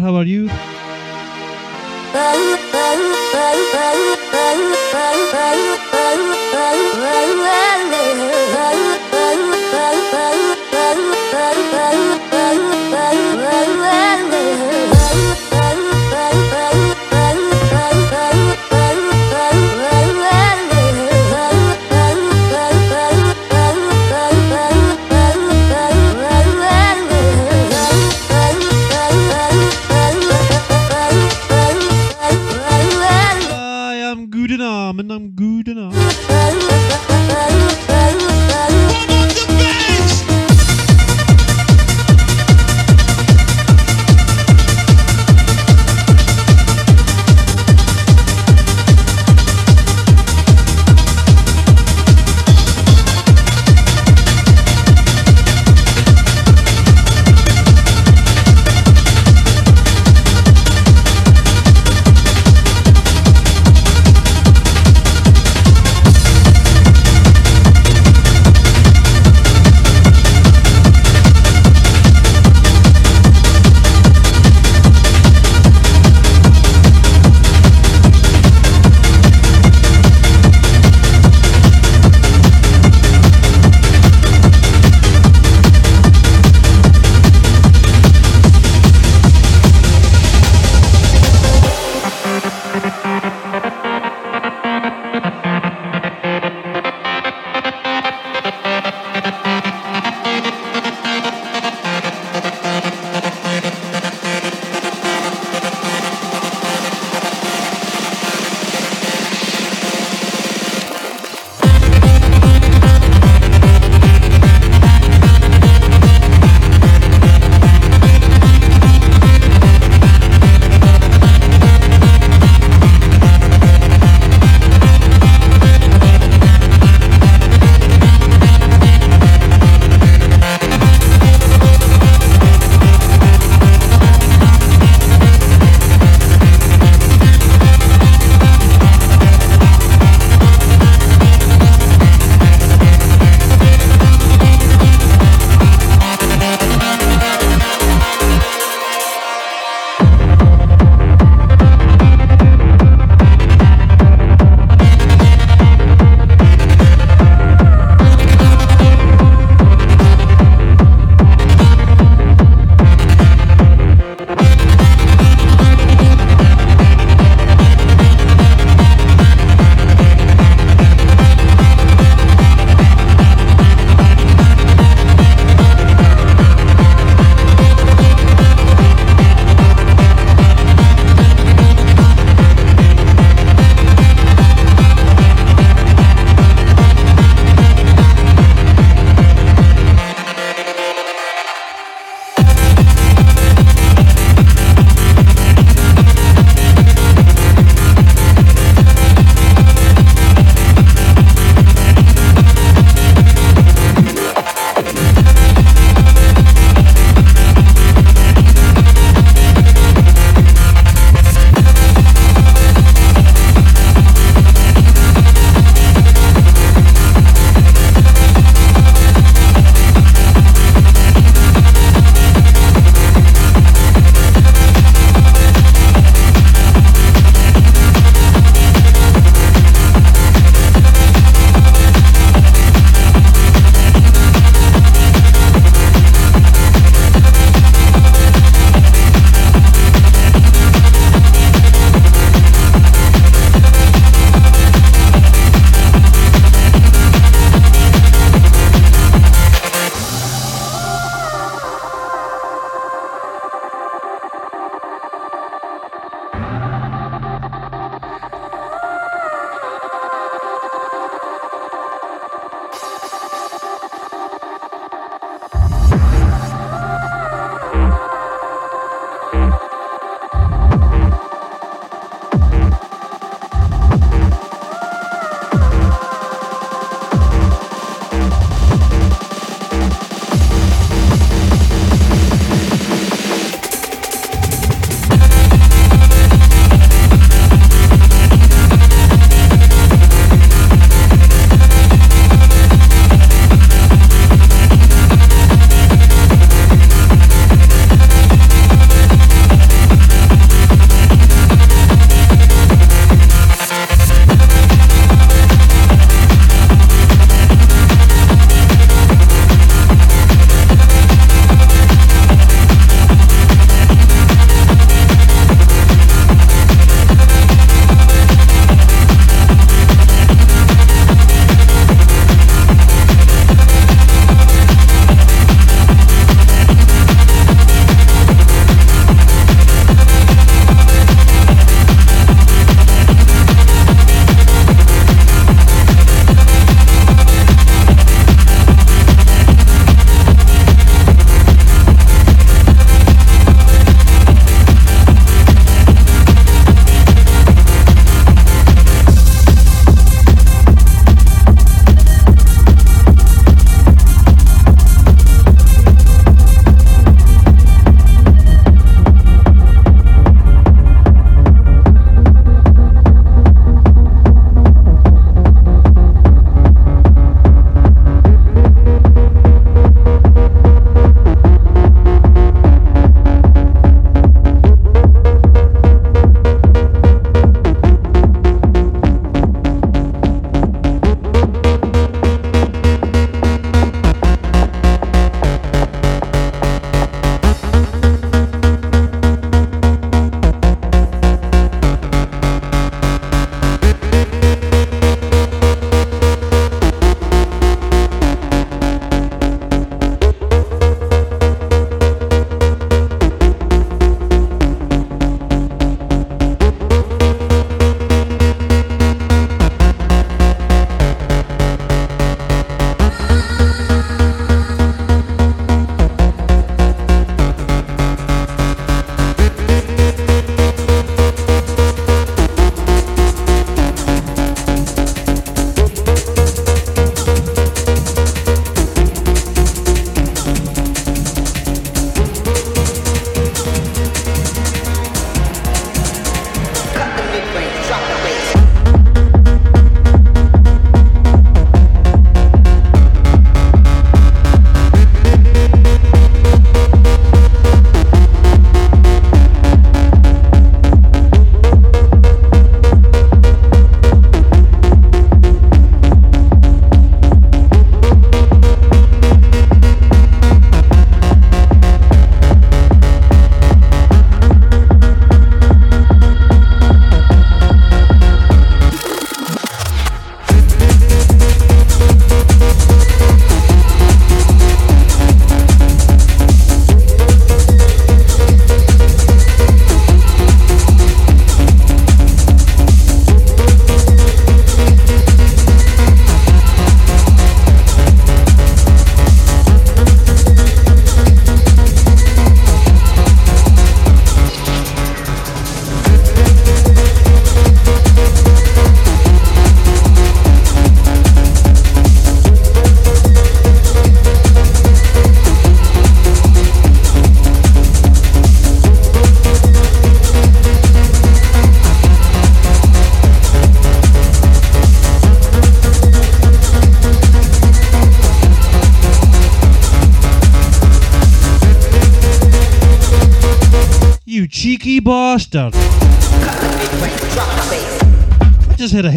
How are you?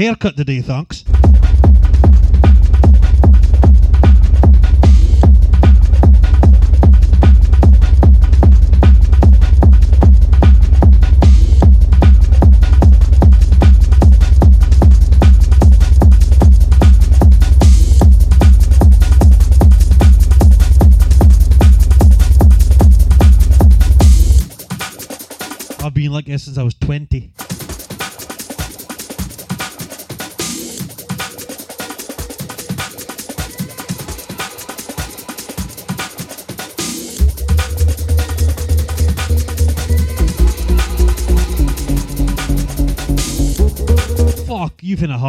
Haircut today, thanks.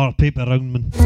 Fuck, you've been a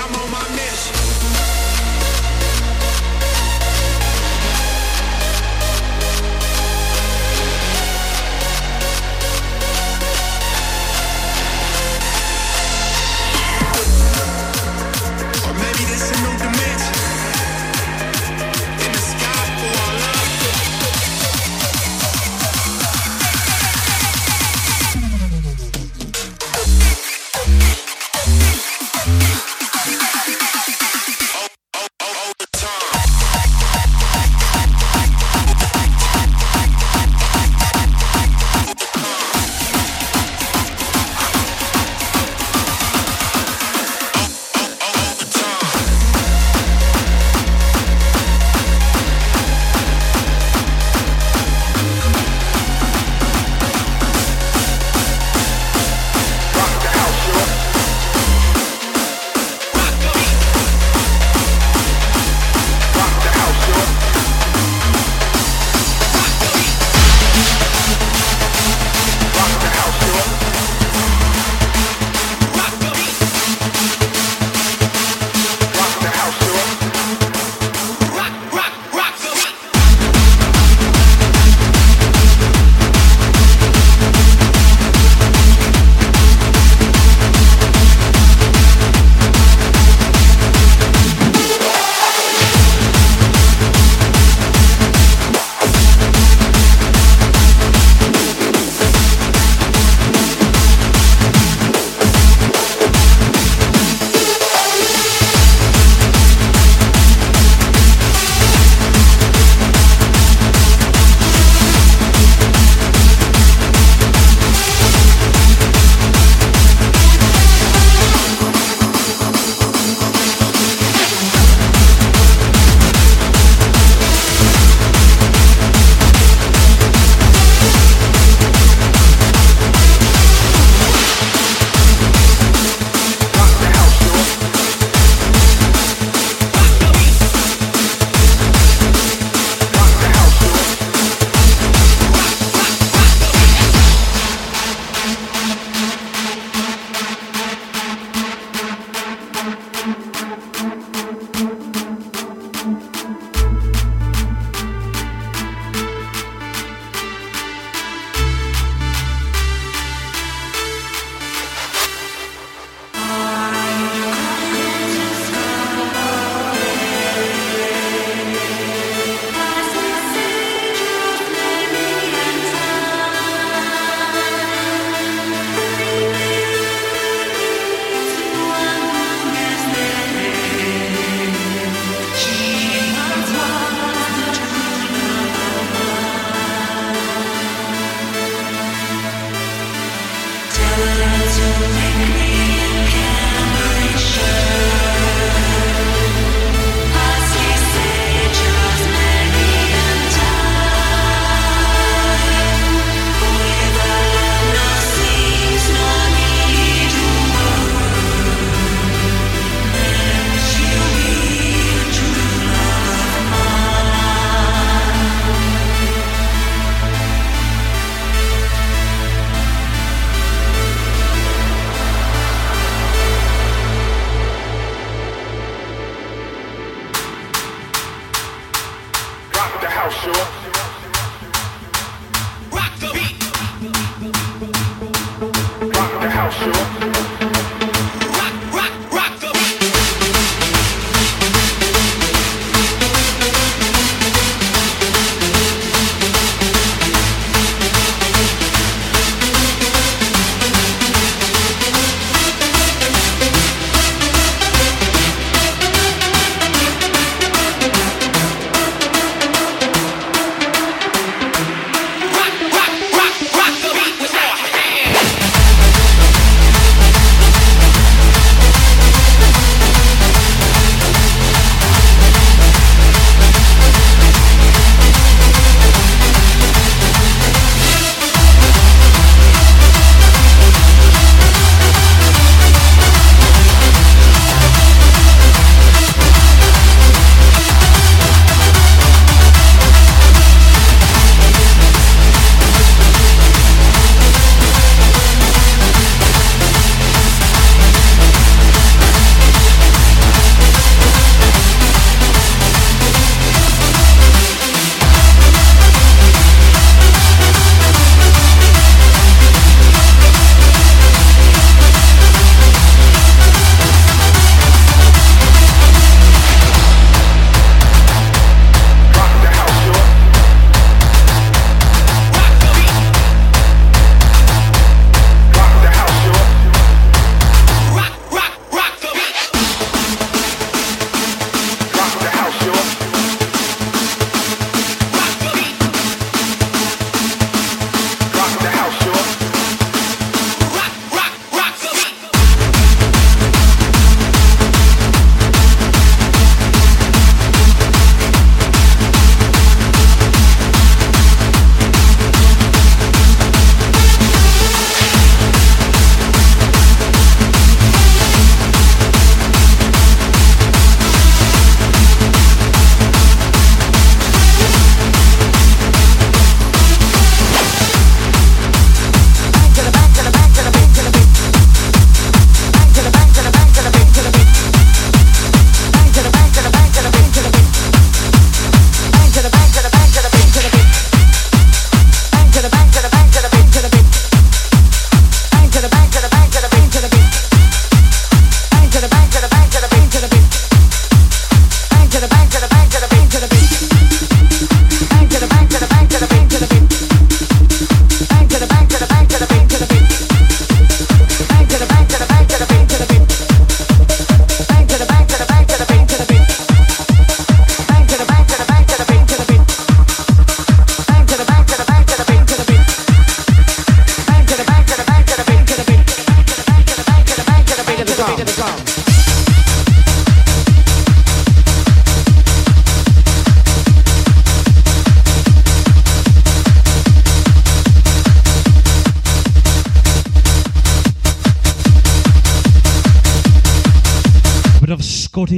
I'm on my mission.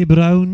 Scotty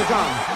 the drum.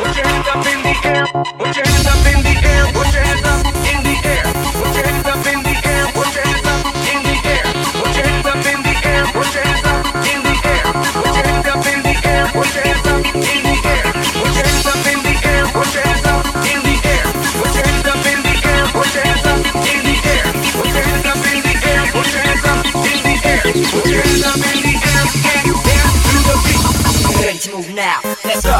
Put your hands up in the air. Put your hands up in the air. Put your hands up in the air. Put your hands up in the air. Put your hands up in the air. Put your hands up in the air. Put your hands up in the air. Put your hands up in the air. Put your hands up in the air. Put your hands up in the air. Put your hands up in the air. Put your hands up in the air. Put your hands up in the air. Put your hands up in the air. Put your hands up in the air. Put your hands up in the air. Can you dance to the beat? Ready to move now. Let's go.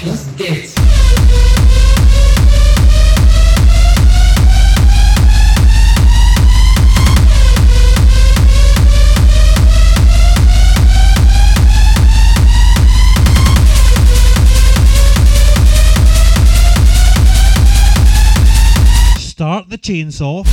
He's dead. start the chainsaw.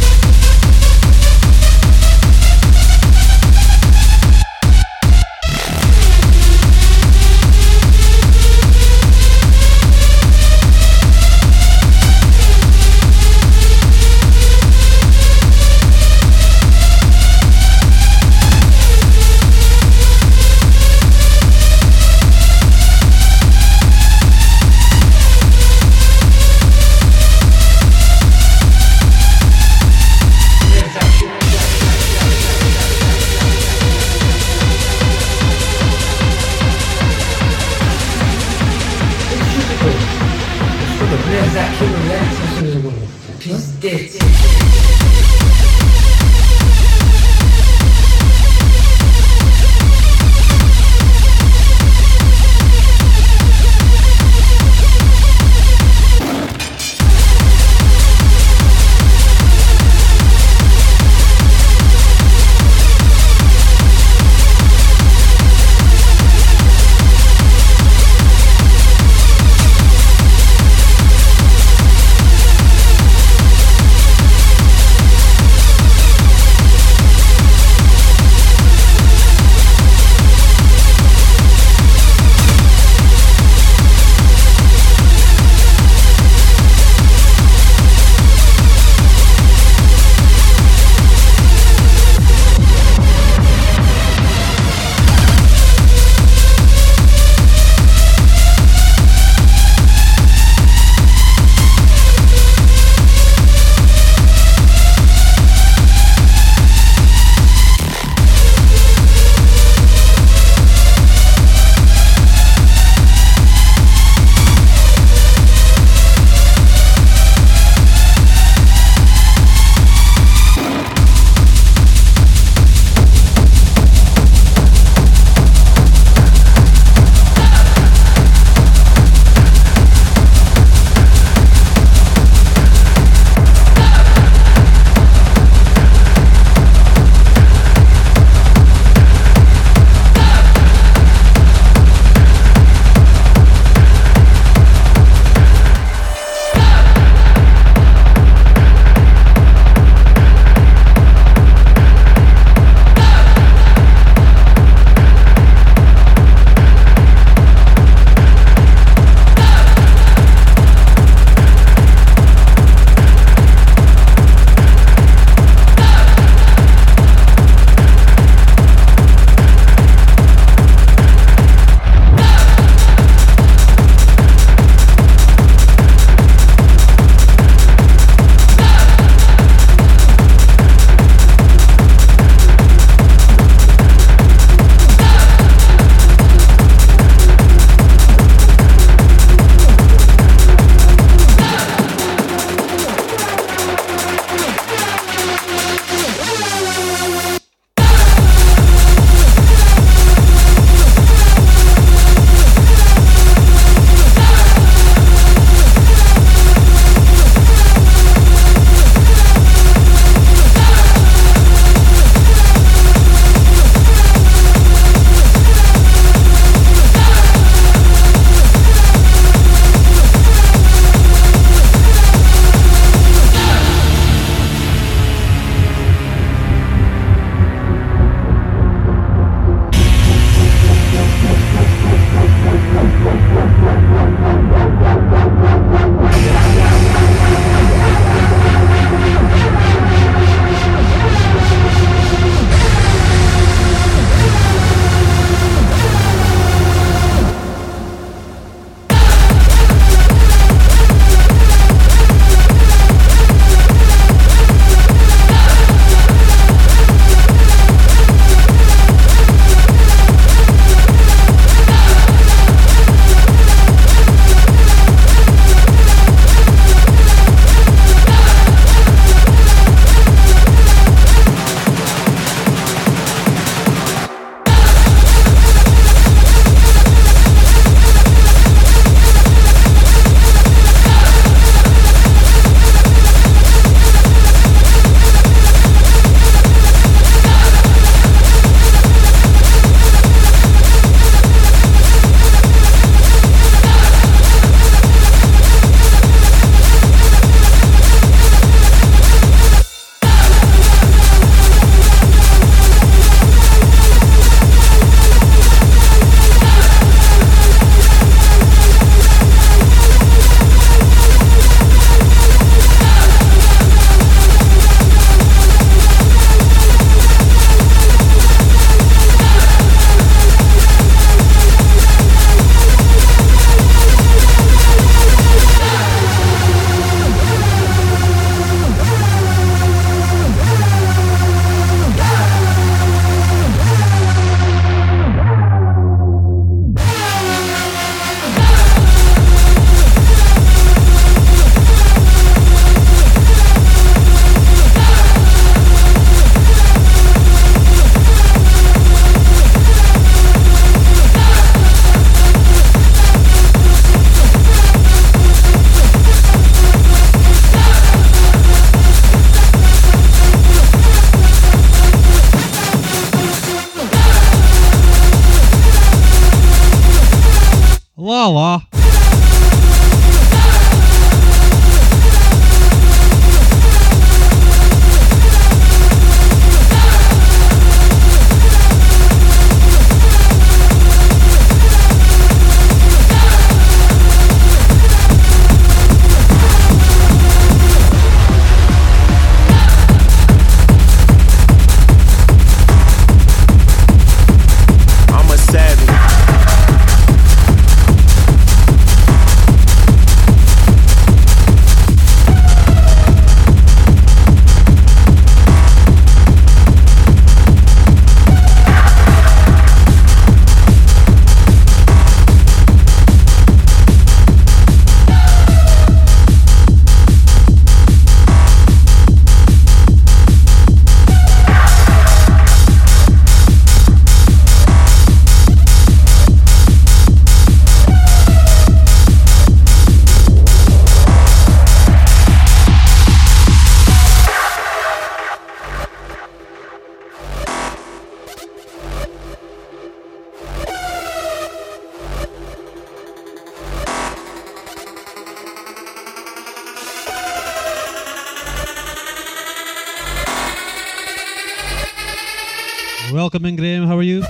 Welcome Graham. How are you?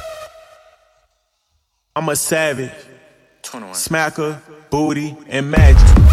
I'm a savage. Smacker, booty, and magic.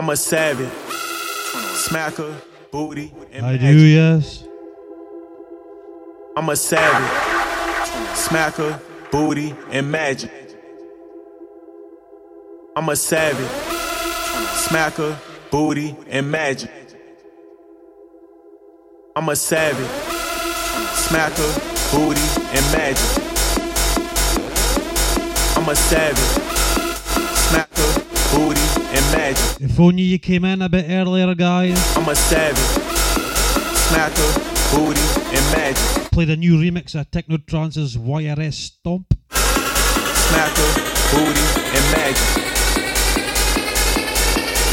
I'm a savage. Smacker, booty, and I do, yes. I'm a savage. Smacker, booty, and magic. I'm a savage. Smacker, booty, and magic. I'm a savage. Smacker, booty, and magic. I'm a savage booty and magic. If only you came in a bit earlier, guys. I'm a savage. Smacker, booty and magic. Played a new remix of Techno Trance's YRS Stomp. Smacker, booty and magic.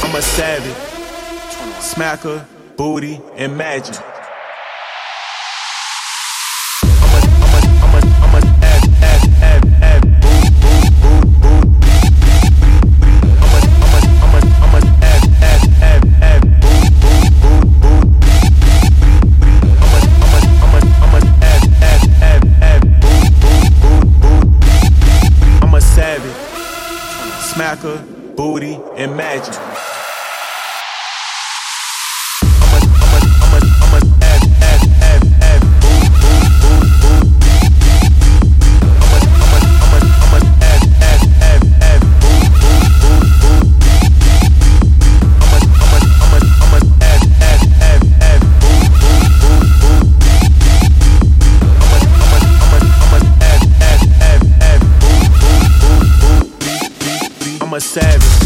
I'm a savage. Smacker, booty and magic. Smacker, Booty, and Magic. a savage.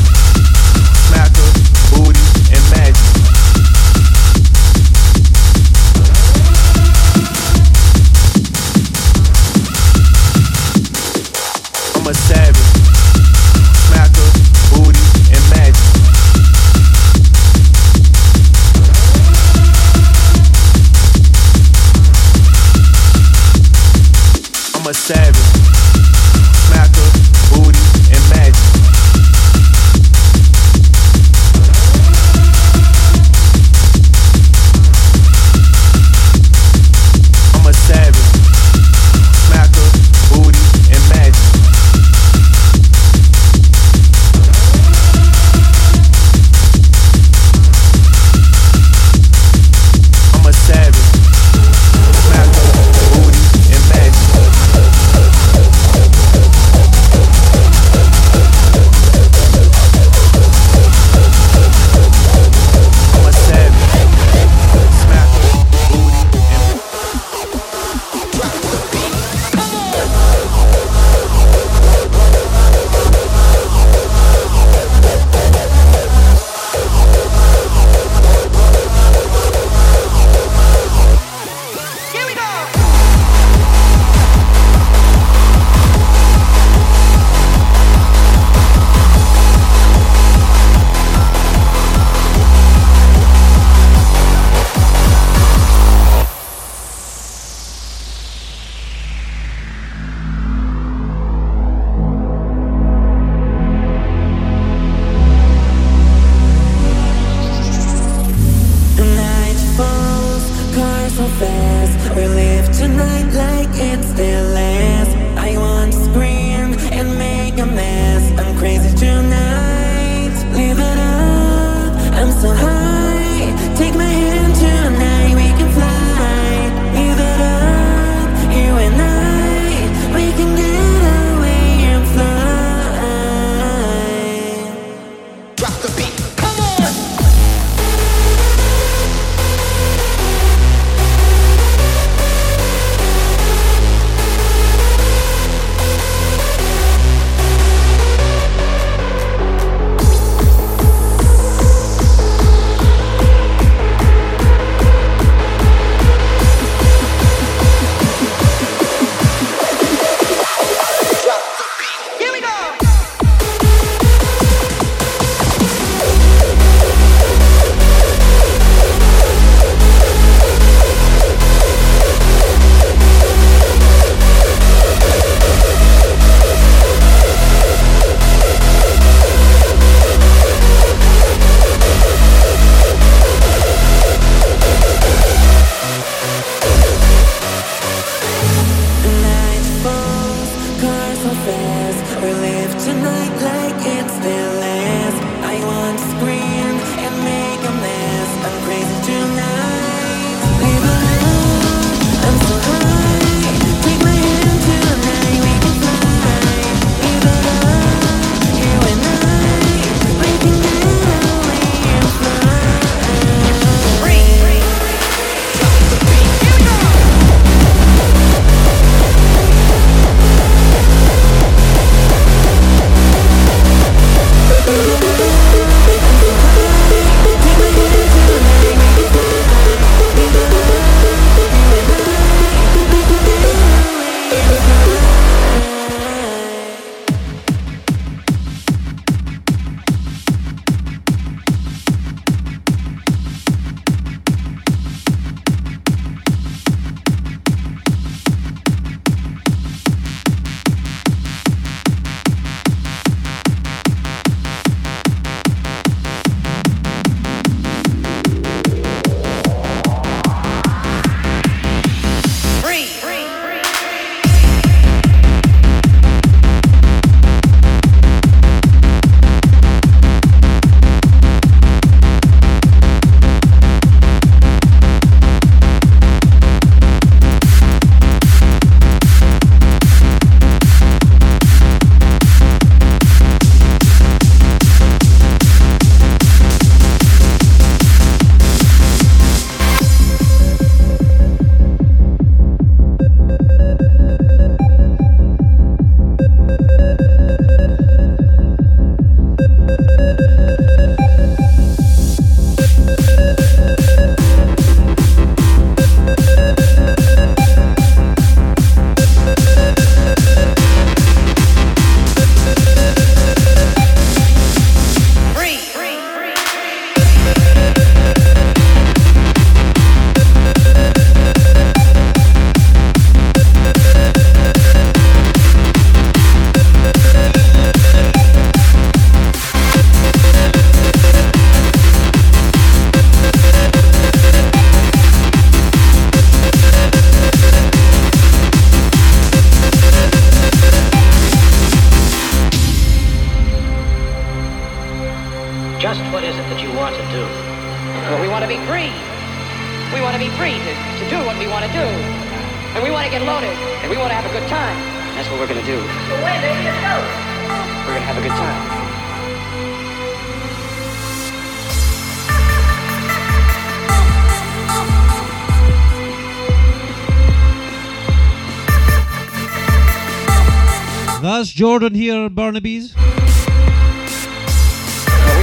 Jordan here, Barnaby's. We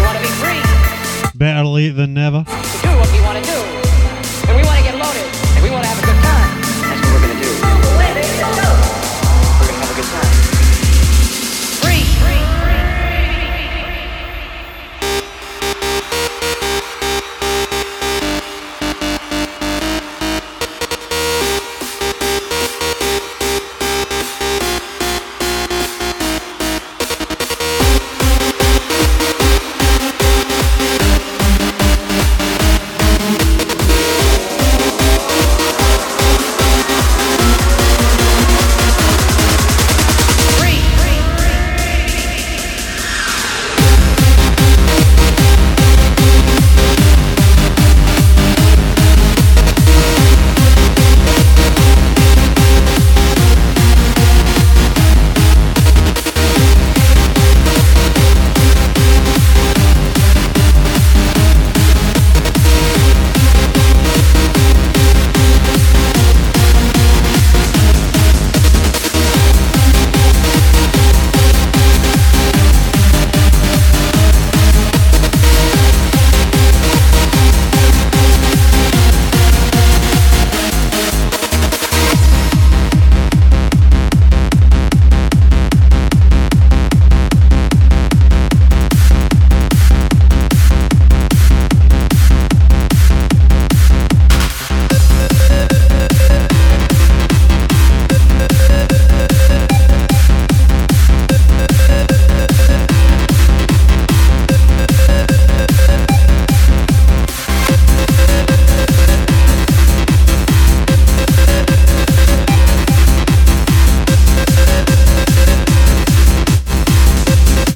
want to be free Better late than never.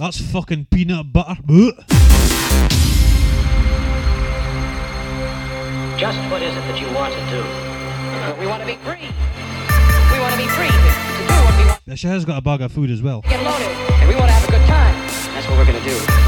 That's fucking peanut butter. Just what is it that you want to do? Well, we want to be free. We want to be free to, to do what we want Yeah, She has got a bag of food as well. get loaded. And we want to have a good time. That's what we're gonna do.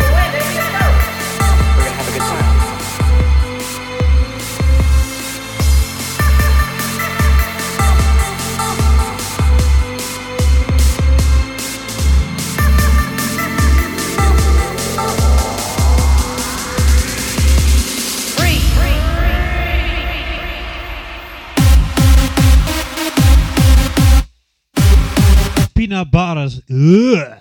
Peanut butter is. Ugh.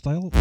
Thailand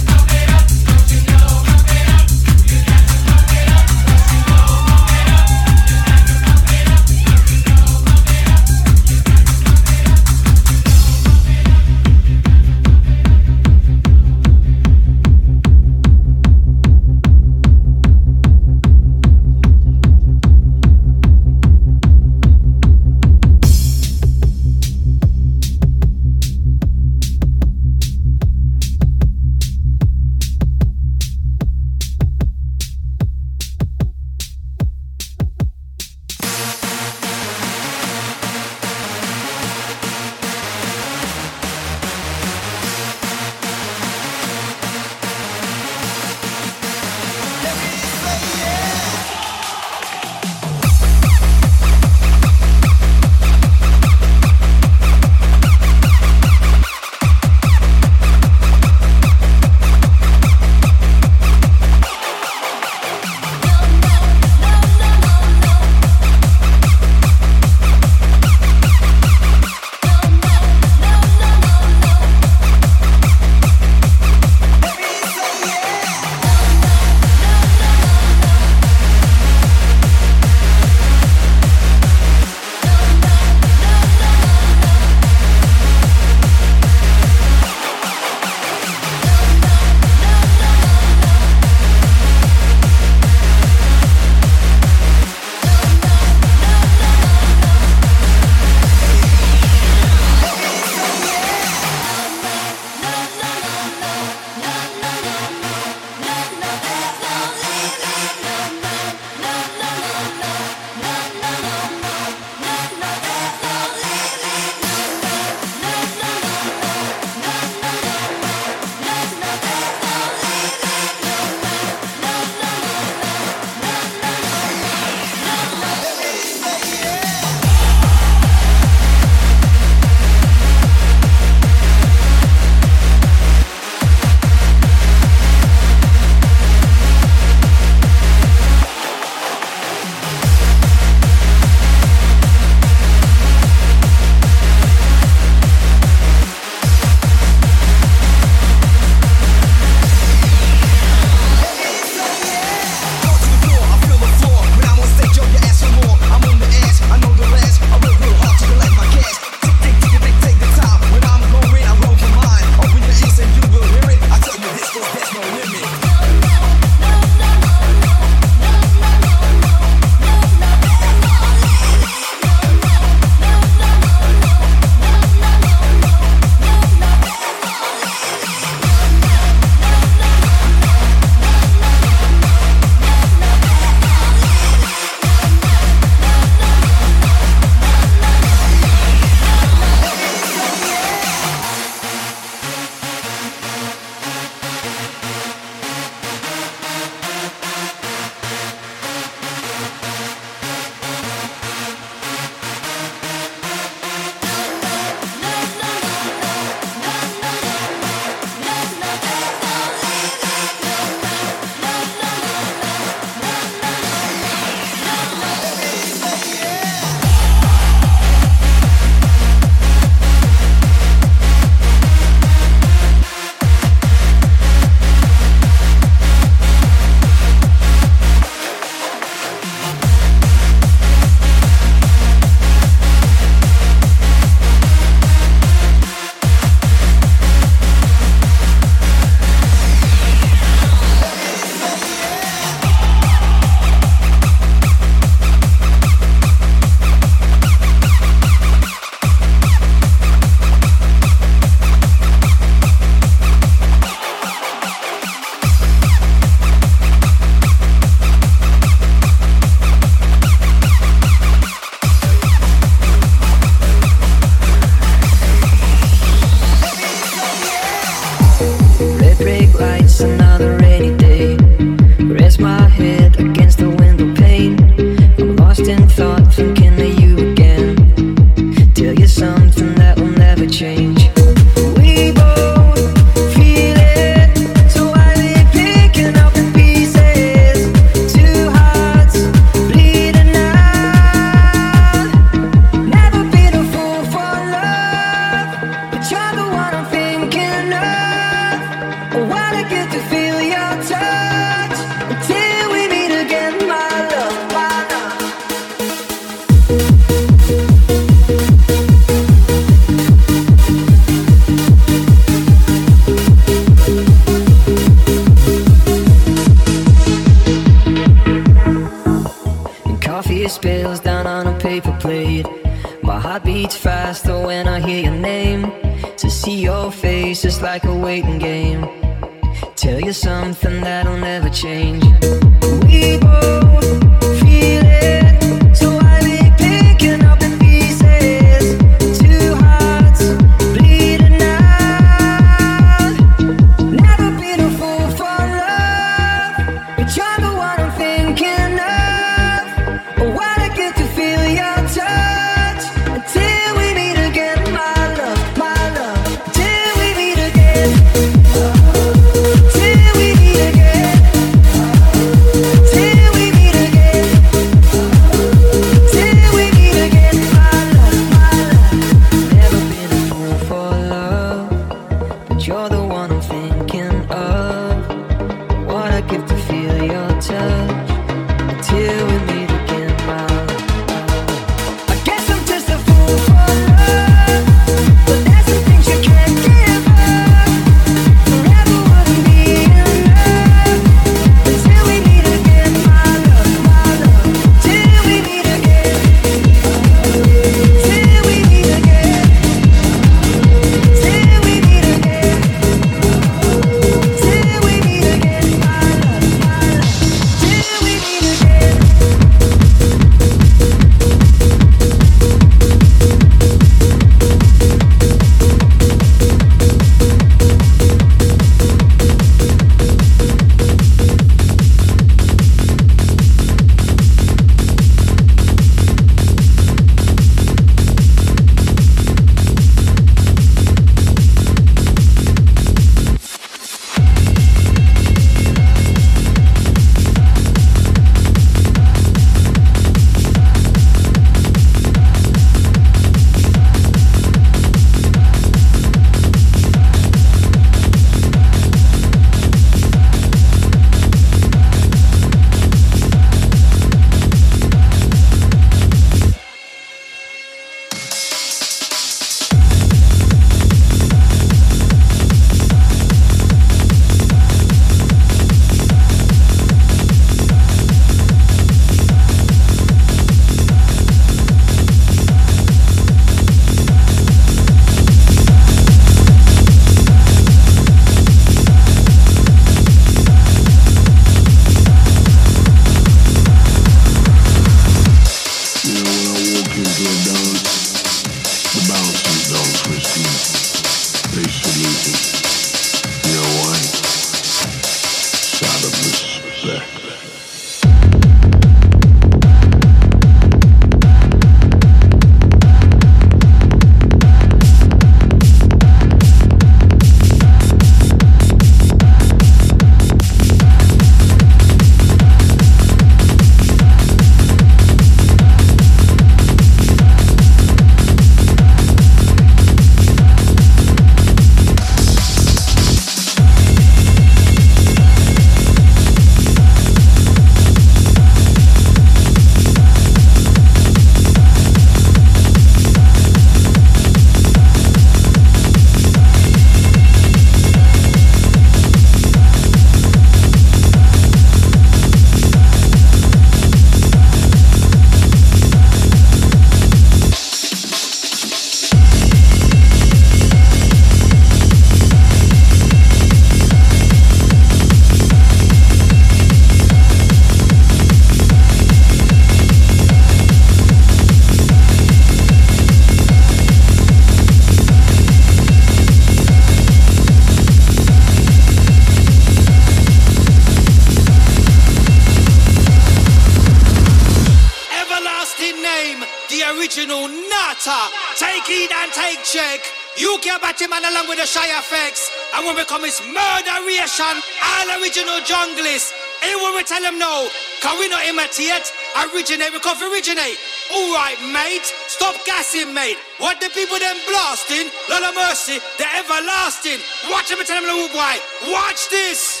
vex. And when we come, it's murderation, all original junglists. Anyone we tell them no, can we not imitate? Originate, we come for originate. All right, mate, stop gassing, mate. What the people them blasting? Lord of mercy, the everlasting. Watch them and tell them no, why. Watch this.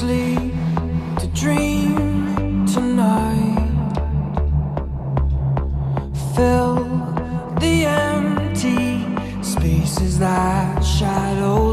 sleep to dream tonight. Fill the empty spaces that shadow.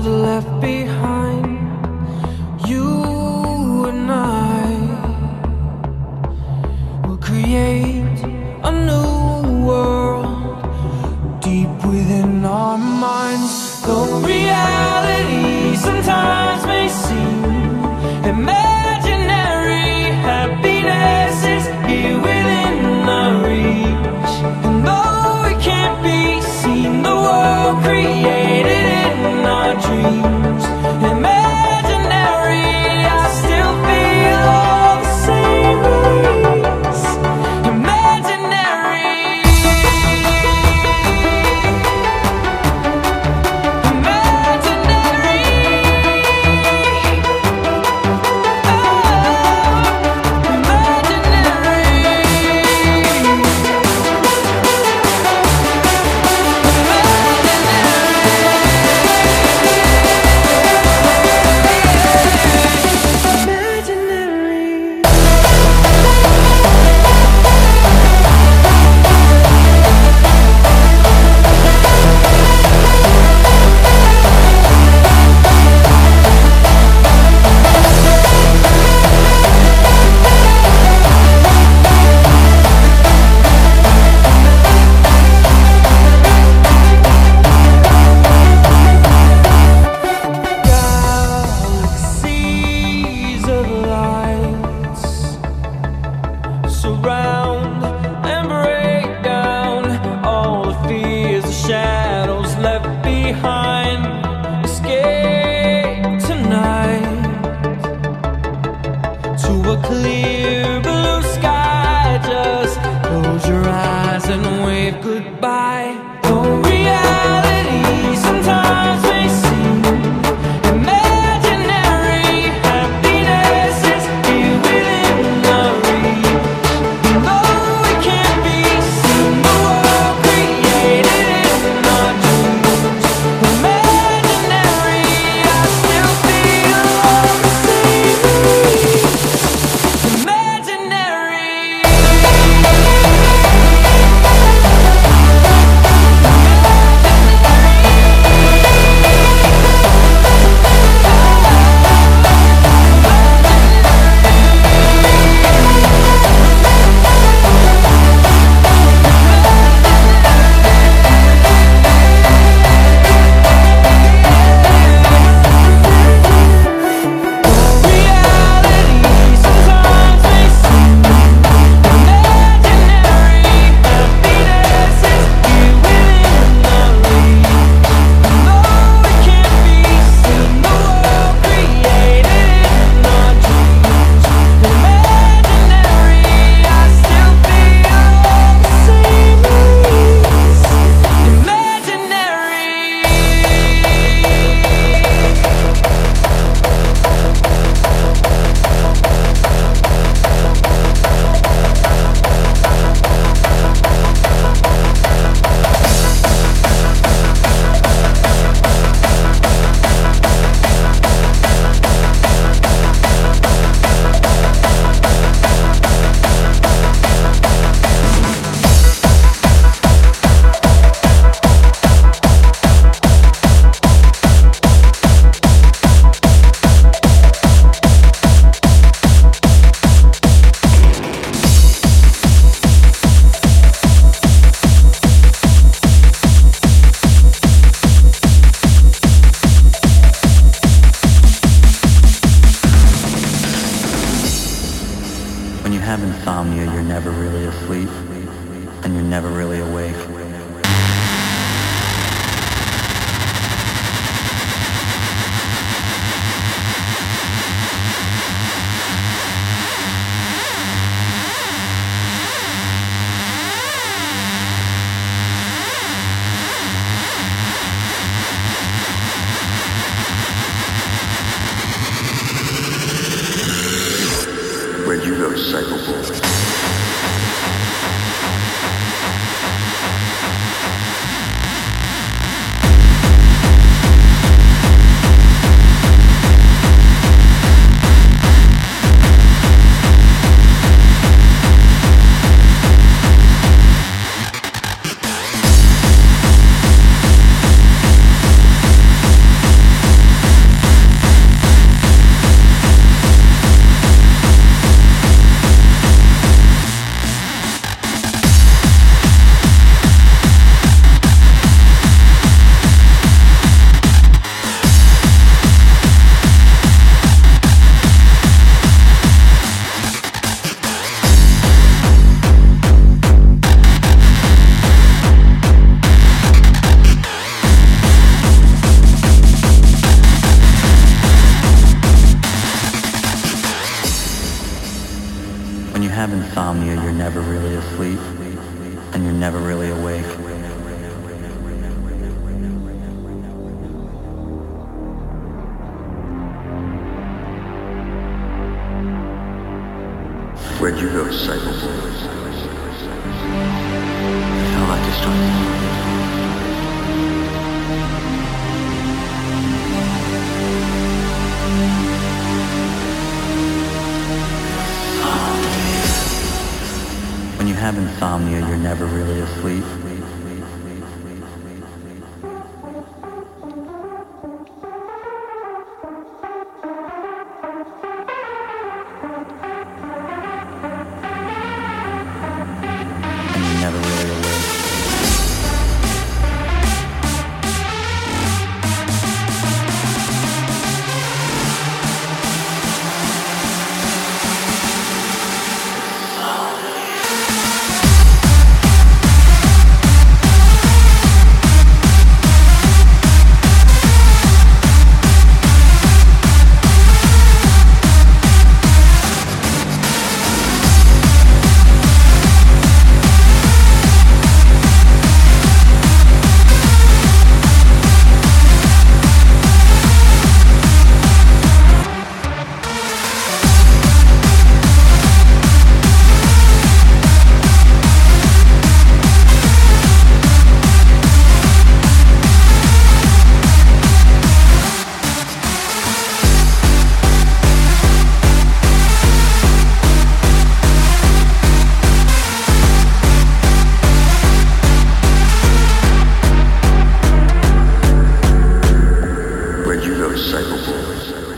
Service.